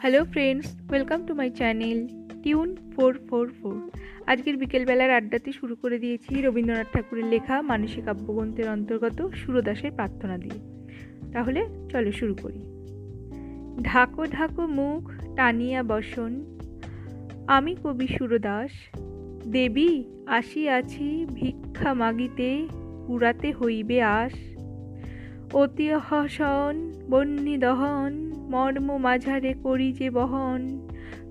Hello friends welcome to my channel tune four four four আজকের বিকেলবেলার আড্ডাতে শুরু করে দিয়েছি রবীন্দ্রনাথ ঠাকুরের লেখা মানসিক কাব্যগ্রন্থের অন্তর্গত সুরদাসের প্রার্থনা দিয়ে। তাহলে চলো শুরু করি। ঢাকো ঢাকো মুখ, টানিয়া বসন। আমি কবি সুরদাস। দেবী, আসিয়াছি ভিক্ষা মাগিতে পুরাতে হইবে আস অতি হসন দহন। মর্ম মাঝারে করি যে বহন।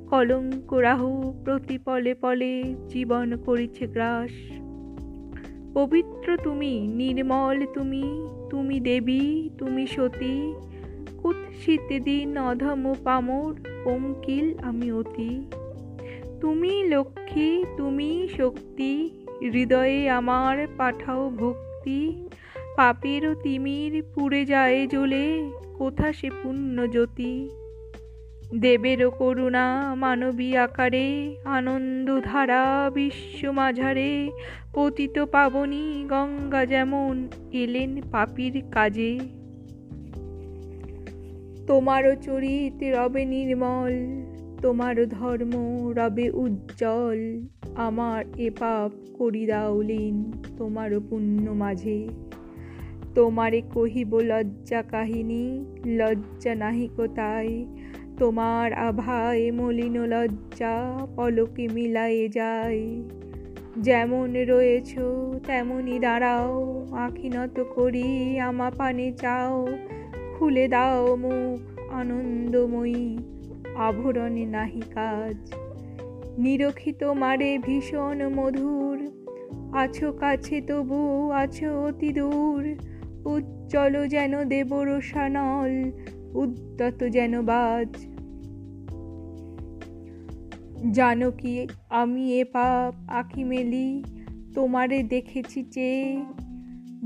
কলঙ্ক রাহু প্রতি পলে পলে জীবন করিছে গ্রাস। পবিত্র তুমি, নির্মল তুমি তুমি দেবী, তুমি সতী। কুৎসিত দিন অধম পামর পঙ্কিল আমি অতি। তুমি লক্ষ্মী, তুমি শক্তি, হৃদয়ে আমার পাঠাও ভক্তি। পাপেরও তিমির পুড়ে যায় জ্বলে, কোথা সে পুণ্য জ্যোতি দেবেরও করুণা মানবী আকারে আনন্দ ধারা বিশ্ব মাঝারে, পতিত পাবনী গঙ্গা যেমন এলেন পাপির কাজে। তোমারও চরিত রবে নির্মল, তোমারও ধর্ম রবে উজ্জ্বল, আমার এ পাপ করি দাওলিন তোমারও পুণ্য মাঝে। তোমারে কহিব লজ্জা কাহিনী, লজ্জা নাহি কোথায় তোমার আভায় মলিন লজ্জা পলকে মিলায়ে যায়। যেমন রয়েছ তেমনই দাঁড়াও, আখি নত করি আমা পানে চাও। খুলে দাও মুখ আনন্দময়ী, আভরণে নাহি কাজ। নিরক্ষিত মারে ভীষণ মধুর, আছো কাছে তবু আছো অতি দূর। উজ্জ্বল যেন দেবরসানল উদ্যত যেন বাজ। জানো কি, আমি এ পাপ আঁকি মেলি, তোমারে দেখেছি চেয়ে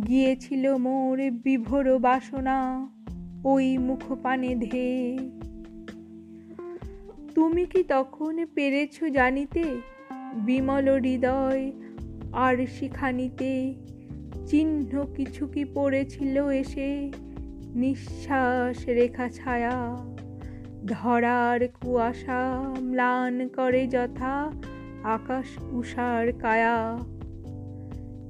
গিয়েছিল মোর বিভোর বাসনা ওই মুখপানে ধে। তুমি কি তখন পেরেছ জানিতে, বিমল হৃদয় আর শিখানিতে? চিহ্ন কিছু কি পড়েছিল এসে? নিঃশ্বাস রেখা ছায়া, ধরার কুয়াশা ম্লান করে যথা, আকাশ উষার কায়া।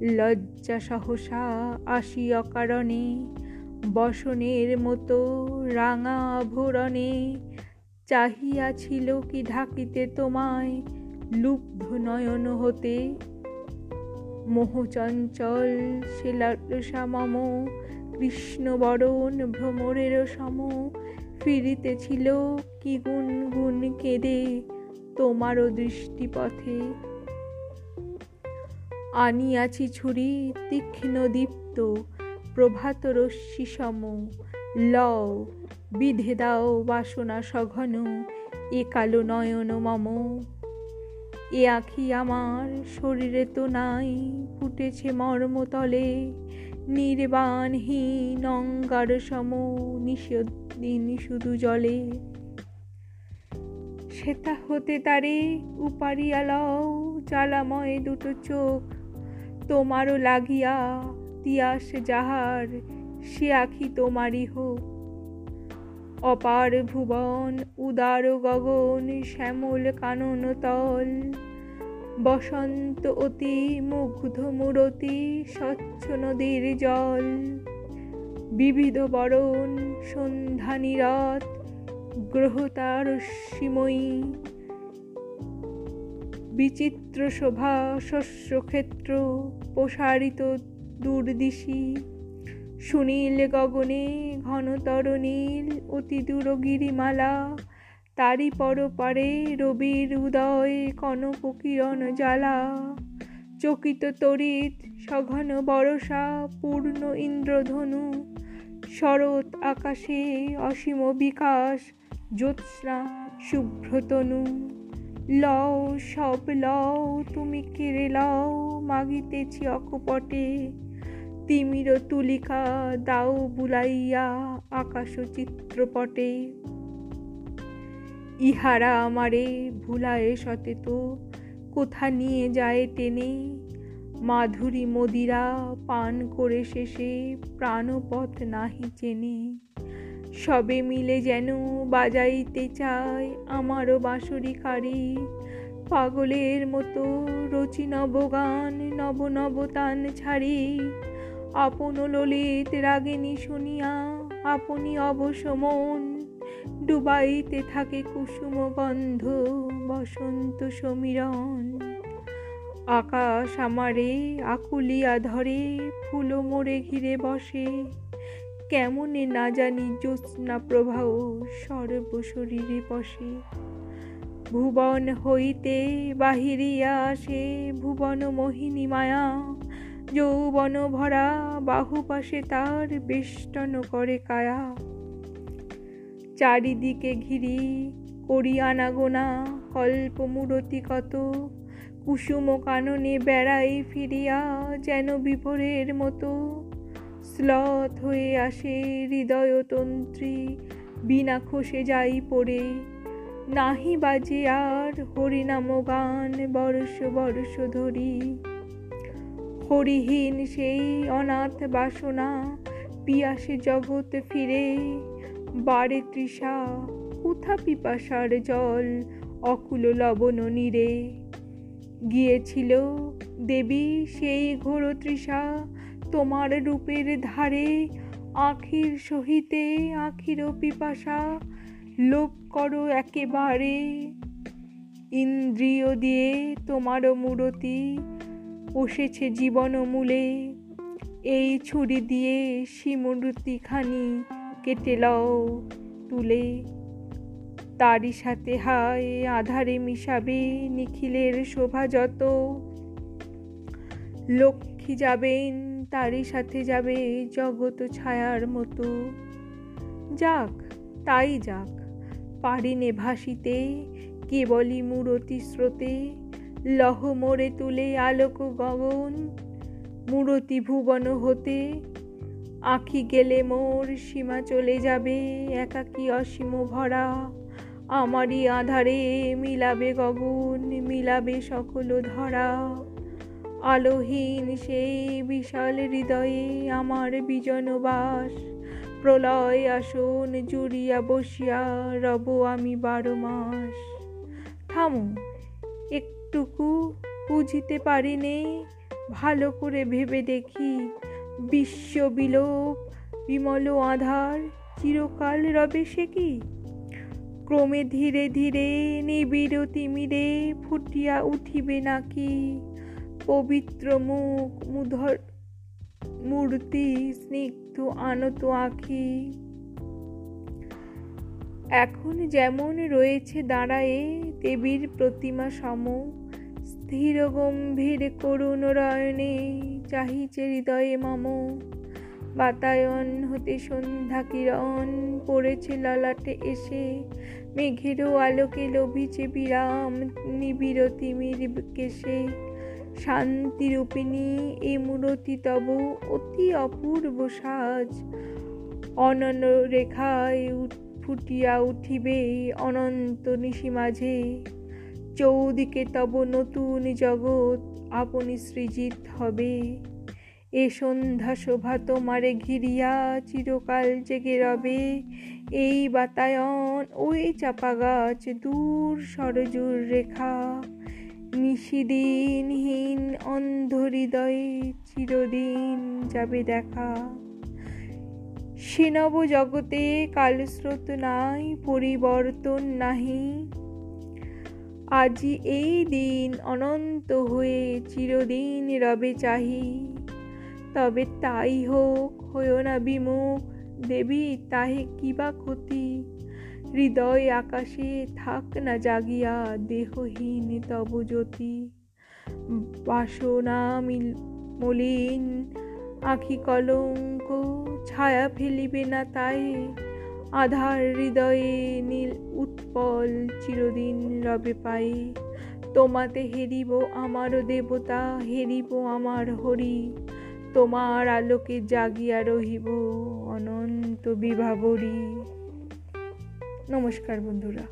লজ্জা সহসা আসি অকারণে, বসনের মতো রাঙা আভরণে। চাহিয়াছিল কি ঢাকিতে তোমায়, লুব্ধ নয়ন হতে। মোহচঞ্চল শিলাসামম কৃষ্ণবরণ ভ্রমরের সম। ফিরিতেছিল কি গুন গুন কেঁদে তোমারও দৃষ্টিপথে। আনিয়াছি ছুরি তীক্ষ্ণ দীপ্ত প্রভাত রশ্মি সম। লও, বিধে দাও বাসনা সঘন, এ কালো নয়ন মম। এ আখি আমার শরীরে তো নাই, ফুটেছে মর্মতলে। নির্বাণহীন অঙ্গার সম নিষদিন শুধু জলে। সেটা হতে তারে উপারিয়া লও জ্বালাময় দুটো চোখ। তোমারও লাগিয়া তিয়াস যাহার, সে আখি তোমারই হোক। অপার ভুবন, উদার গগন, শ্যামল কানন তল। বসন্ত অতি মুগ্ধ মূরতি, স্বচ্ছ নদীর জল। বিবিধ বরণ, সন্ধ্যা নিরত গ্রহতার সীময়ী বিচিত্র শোভা, শস্যক্ষেত্র, প্রসারিত দূরদিশি। সুনীল গগনে ঘনতর নীল অতি দূর গিরিমালা। তারি পর পারে রবির উদয় কনক কিরণ জ্বালা। চকিত তরিত সঘন বরসা পূর্ণ ইন্দ্রধনু। শরৎ আকাশে অসীম বিকাশ, জ্যোৎস্না শুভ্রতনু। লও, সব লও, তুমি কেড়ে লও, মাগিতেছি অকপটে। তিমির তুলিকা দাও বুলাইয়া আকাশ চিত্রপটে ইহারা আমারে ভুলায় সতেত, কোথা নিয়ে যায় টেনে। মাধুরী মদিরা পান করে শেষে প্রাণপথ নাহি চেনে। সবে মিলে যেন বাজাইতে চায় আমারও বাঁশরি কারি পাগলের মতো রচি নবগান, নব নব তান ছাড়ি। আপন ললিত রাগিনী শুনিয়া আপনি অবশ্য মন। ডুবাইতে থাকে কুসুম গন্ধ, বসন্ত সমীরণ। আকাশ আমারে আকুলিয়া ধরে, ফুলো মোড়ে ঘিরে বসে। কেমনে না জানি জ্যোৎস্না প্রবাহ সর্বশরীরে বসে। ভুবন হইতে বাহিরিয়া আসে, ভুবন মোহিনী মায়া। যৌবন ভরা বাহু পাশে তার বেষ্টন করে কায়া। চারিদিকে ঘিরি করি আনাগোনা কল্প মূরতি কত। কুসুম কাননে বেড়াই ফিরিয়া যেন বিভোরের মতো। স্লথ হয়ে আসে হৃদয়তন্ত্রী, বিনা খসে যাই পড়ে। নাহি বাজে আর হরিনাম গান, বর্ষ বর্ষ ধরি। হরিহীন সেই অনাথ বাসনা, পিয়াসে জগৎ ফিরে বারে তৃষা কোথা পিপাসার জল, অকুল লবণ নীরে। গিয়েছিল, দেবী, সেই ঘোর তৃষা, তোমার রূপের ধারে, আখির সহিতে আখির পিপাসা, লোপ করো একেবারে। ইন্দ্রিয় দিয়ে তোমার মূরতি বসেছে জীবন মূলে এই ছুরি দিয়ে খানি কেটে লও তুলে। তারই সাথে হায় আধারে মিশাবে নিখিলের শোভা যত। লক্ষ্মী যাবেন, তারই সাথে যাবে জগত ছায়ার মতো। যাক, তাই যাক, পারিনে ভাসিতে, কেবলই মূরতি স্রোতে লহ মোড়ে তুলে আলোক গগন, মূরতি ভুবন হতে। আঁখি গেলে মোর সীমা চলে যাবে, একাকী অসীম ভরা। আমারই আধারে মিলাবে গগন, মিলাবে সকল ধরা। আলোহীন সেই বিশাল হৃদয়ে আমার বিজনবাস প্রলয় আসন জুড়িয়া বসিয়া রব আমি বারো মাস। থামো। একটুকু বুঝিতে পারিনে? ভালো করে ভেবে দেখি, বিশ্ব বিলোপ, বিমল আধার, চিরকাল রবে সে কি? ক্রমে ধীরে ধীরে নিবিড় তিমিরে ফুটিয়া উঠিবে নাকি? পবিত্র মুখ মুধর, মূর্তি স্নিগ্ধ আনত আঁখি। এখন যেমন রয়েছে দাঁড়ায়ে দেবীর প্রতিমা সম স্থির গম্ভীর করুণ রয়নে চাহিছে হৃদয়ে মম। বাতায়ন হতে সন্ধ্যা কিরণ পড়েছে ললাটে এসে। মেঘেরও আলোকে লোভিছে বিরাম নিবিড় তিমির কেশে। শান্তিরূপিণী এ মূরতি তব অতি অপূর্ব সাজ। অনন্য রেখায় ফুটিয়া উঠিবে অনন্ত নিশি মাঝে। চৌদিকে তব নতুন জগৎ আপনি সৃজিত হবে। এ সন্ধ্যা শোভা তোমারে ঘিরিয়া চিরকাল জেগে রবে। এই বাতায়ন ওই চাপা গাছ দূর সরজুর রেখা। নিশিদিনহীন অন্ধ হৃদয়ে চিরদিন যাবে দেখা। সিনব জগতে কালস্রোত নাই, পরিবর্তন নাহি। আজি এই দিন অনন্ত হয়ে চিরদিন রবে চাহি। তবে তাই হোক হয়েও না বিমুখ, দেবী, তাহে কিবা ক্ষতি? হৃদয় আকাশে থাক না জাগিয়া, দেহহীন তব জ্যোতি। বাসনা মিল, মলিন আখি কলঙ্ক, ছায়া ফেলিবে না তাই আধার হৃদয়ে নীল উৎপল চিরদিন রবে পাই। তোমাতে হেরিব আমারও দেবতা, হেরিব আমার হরি। তোমার আলোকে জাগিয়া রহিব অনন্ত বিভাবরী। নমস্কার বন্ধুরা।